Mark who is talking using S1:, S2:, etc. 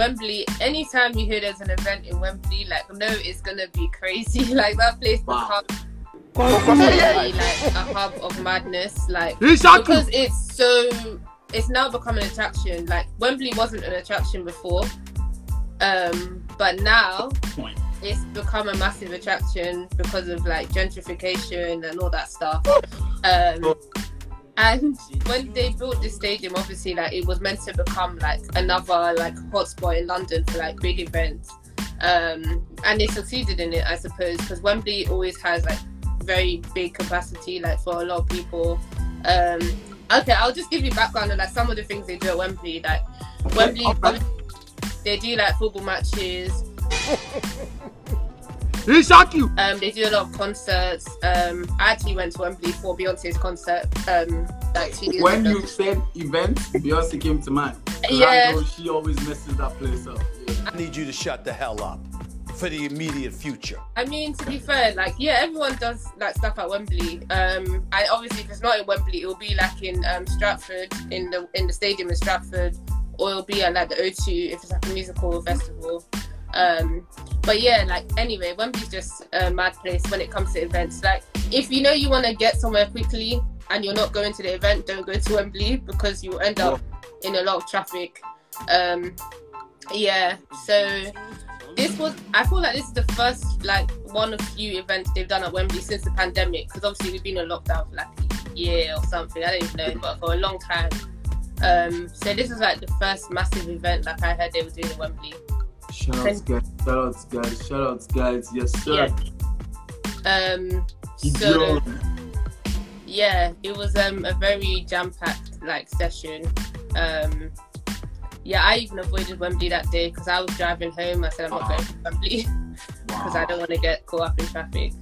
S1: Wembley, anytime you hear there's an event in Wembley, like no, it's gonna be crazy. like that place
S2: Wow.
S1: becomes really, like a hub of madness. Like
S3: Exactly.
S1: because it's so it's now become an attraction. Like Wembley wasn't an attraction before. Um, but now it's become a massive attraction because of like gentrification and all that stuff. Um, and when they built this stadium, obviously, like it was meant to become like another like hotspot in London for like big events. Um, and they succeeded in it, I suppose, because Wembley always has like very big capacity, like for a lot of people. Um, okay, I'll just give you background on like some of the things they do at Wembley. Like Wembley,
S2: Okay.
S1: they do like football matches.
S3: Exactly.
S1: Um, they do a lot of concerts. Um, I actually went to Wembley for Beyonce's concert. Um, like two years
S2: When
S1: ago.
S2: you said event, Beyonce came to mind. 'Cause I
S1: Yeah.
S2: know she always messes that place up. Yeah.
S4: I need you to shut the hell up for the immediate future.
S1: I mean, to be fair, like yeah, everyone does like stuff at Wembley. Um, and obviously, if it's not in Wembley, it'll be like in um, Stratford, in the in the stadium in Stratford, or it'll be at like the O2 if it's like a musical festival. Um, but yeah, like anyway, Wembley's just a mad place when it comes to events. Like if you know you want to get somewhere quickly and you're not going to the event, don't go to Wembley because you end up in a lot of traffic. Um, yeah, so this was I feel like this is the first like one of few events they've done at Wembley since the pandemic because obviously we've been in lockdown for like a year or something I don't even know but for a long time um so this was like the first massive event like I heard they were doing at Wembley
S2: Shout out, guys. Shout out, guys. Shout out, guys. Yes, sir.
S1: um so yeah it was um a very jam-packed like session um yeah I even avoided Wembley that day because I was driving home I said I'm not going to Wembley because I don't want to get caught up in traffic.